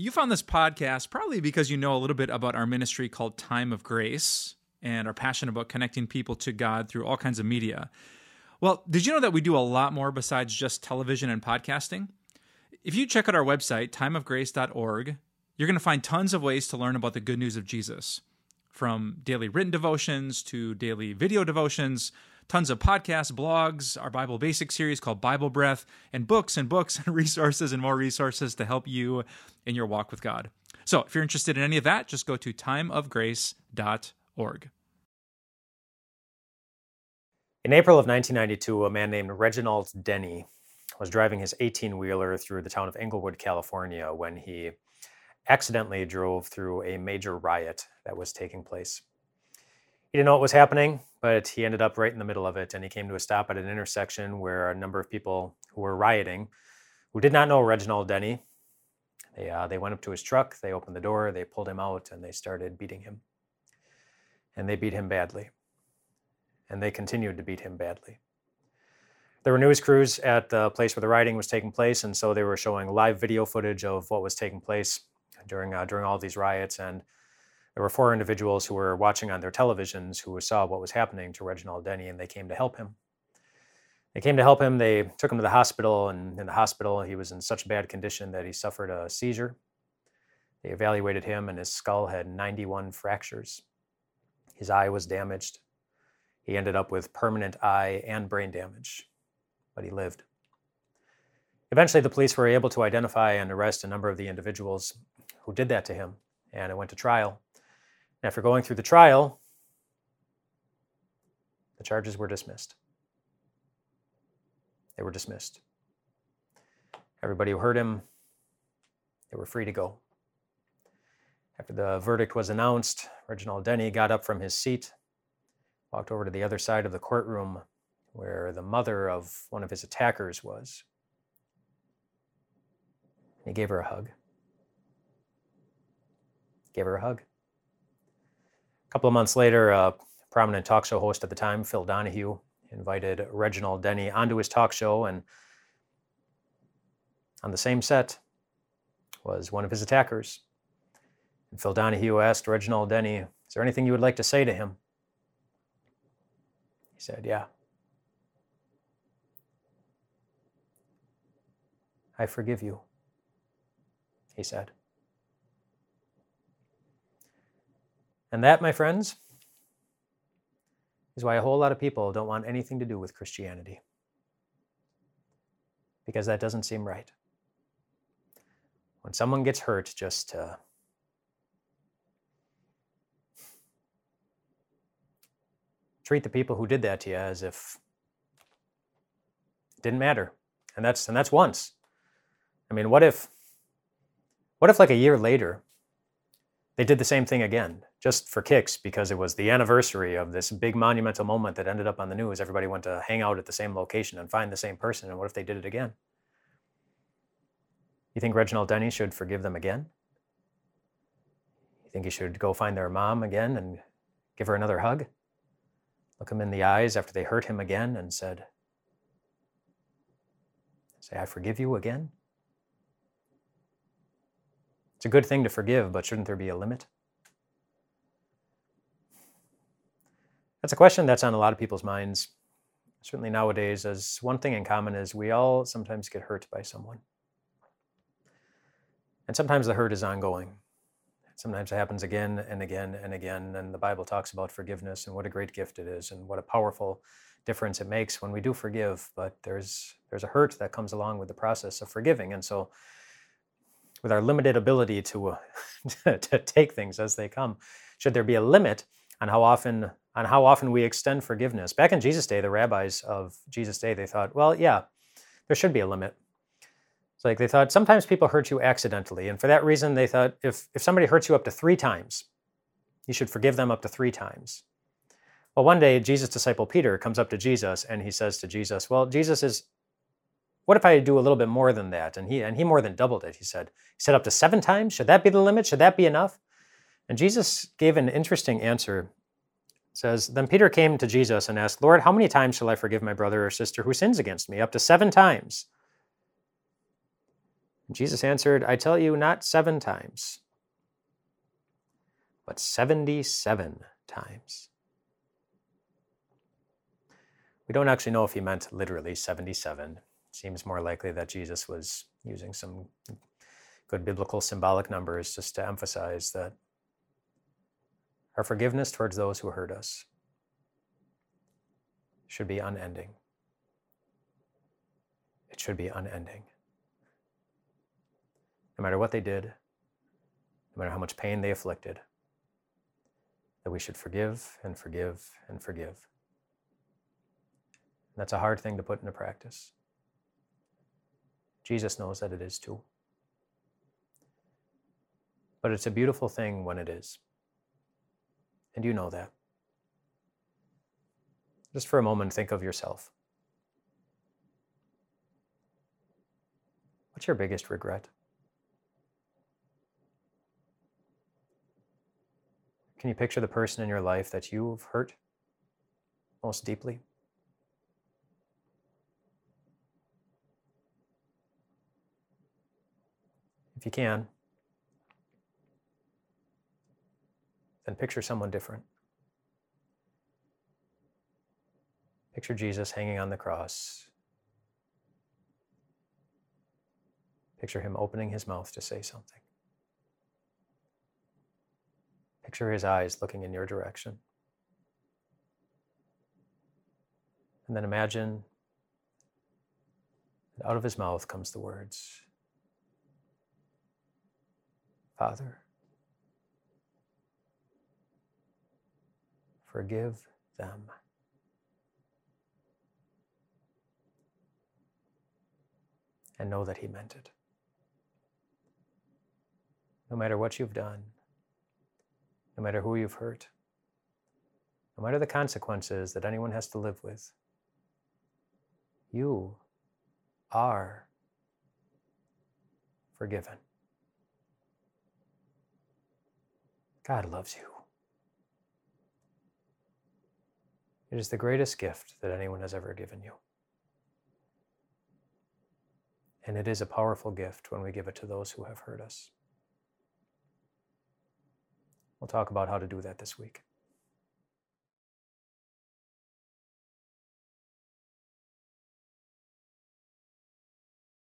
You found this podcast probably because you know a little bit about our ministry called Time of Grace and are passionate about connecting people to God through all kinds of media. Well, did you know that we do a lot more besides just television and podcasting? If you check out our website, timeofgrace.org, you're going to find tons of ways to learn about the good news of Jesus. From daily written devotions to daily video devotions, tons of podcasts, blogs, our Bible Basics series called Bible Breath, and books and books and resources and more resources to help you in your walk with God. So if you're interested in any of that, just go to timeofgrace.org. In April of 1992, a man named Reginald Denny was driving his 18 wheeler through the town of Inglewood, California, when he accidentally drove through a major riot that was taking place. He didn't know what was happening, but he ended up right in the middle of it, and he came to a stop at an intersection where a number of people who were rioting, who did not know Reginald Denny, they, uh, they went up to his truck, they opened the door, they pulled him out, and they started beating him. And they beat him badly. And they continued to beat him badly. There were news crews at the place where the rioting was taking place, and so they were showing live video footage of what was taking place during uh, during all these riots, and there were four individuals who were watching on their televisions who saw what was happening to Reginald Denny, and they came to help him. They came to help him. They took him to the hospital, and in the hospital, he was in such bad condition that he suffered a seizure. They evaluated him, and his skull had 91 fractures. His eye was damaged. He ended up with permanent eye and brain damage, but he lived. Eventually, the police were able to identify and arrest a number of the individuals who did that to him, and it went to trial. After going through the trial, the charges were dismissed. They were dismissed. Everybody who heard him, they were free to go. After the verdict was announced, Reginald Denny got up from his seat, walked over to the other side of the courtroom where the mother of one of his attackers was. He gave her a hug gave her a hug. A couple of months later, a prominent talk show host at the time, Phil Donahue, invited Reginald Denny onto his talk show, and on the same set was one of his attackers. And Phil Donahue asked Reginald Denny, Is there anything you would like to say to him? He said, Yeah. I forgive you, he said. And that, my friends, is why a whole lot of people don't want anything to do with Christianity. Because that doesn't seem right. When someone gets hurt, just uh, treat the people who did that to you as if it didn't matter. And that's and that's once. I mean, what if what if like a year later they did the same thing again, just for kicks, because it was the anniversary of this big monumental moment that ended up on the news. Everybody went to hang out at the same location and find the same person. And what if they did it again? You think Reginald Denny should forgive them again? You think he should go find their mom again and give her another hug? Look him in the eyes after they hurt him again and said, Say, I forgive you again? It's a good thing to forgive, but shouldn't there be a limit? That's a question that's on a lot of people's minds, certainly nowadays, as one thing in common is we all sometimes get hurt by someone. And sometimes the hurt is ongoing. Sometimes it happens again and again and again. And the Bible talks about forgiveness and what a great gift it is and what a powerful difference it makes when we do forgive. But there's there's a hurt that comes along with the process of forgiving. And so with our limited ability to, uh, to take things as they come. Should there be a limit on how often on how often we extend forgiveness? Back in Jesus' day, the rabbis of Jesus' day, they thought, well, yeah, there should be a limit. It's like they thought sometimes people hurt you accidentally, and for that reason, they thought if if somebody hurts you up to three times, you should forgive them up to three times. Well, one day, Jesus' disciple Peter comes up to Jesus and he says to Jesus, Well, Jesus is what if I do a little bit more than that? And he and he more than doubled it. He said, he said up to seven times. Should that be the limit? Should that be enough? And Jesus gave an interesting answer. It says, Then Peter came to Jesus and asked, Lord, how many times shall I forgive my brother or sister who sins against me? Up to seven times. Jesus answered, I tell you, not seven times, but 77 times. We don't actually know if he meant literally 77. Seems more likely that Jesus was using some good biblical symbolic numbers just to emphasize that our forgiveness towards those who hurt us should be unending. It should be unending no matter what they did, no matter how much pain they afflicted, that we should forgive and forgive and forgive. that's a hard thing to put into practice. Jesus knows that it is too. But it's a beautiful thing when it is. And you know that. Just for a moment, think of yourself. What's your biggest regret? Can you picture the person in your life that you've hurt most deeply? If you can, then picture someone different. Picture Jesus hanging on the cross. Picture him opening his mouth to say something. Picture his eyes looking in your direction. And then imagine that out of his mouth comes the words Father, forgive them. And know that he meant it. No matter what you've done, no matter who you've hurt, no matter the consequences that anyone has to live with. You are forgiven. God loves you. It is the greatest gift that anyone has ever given you. And it is a powerful gift when we give it to those who have hurt us. We'll talk about how to do that this week.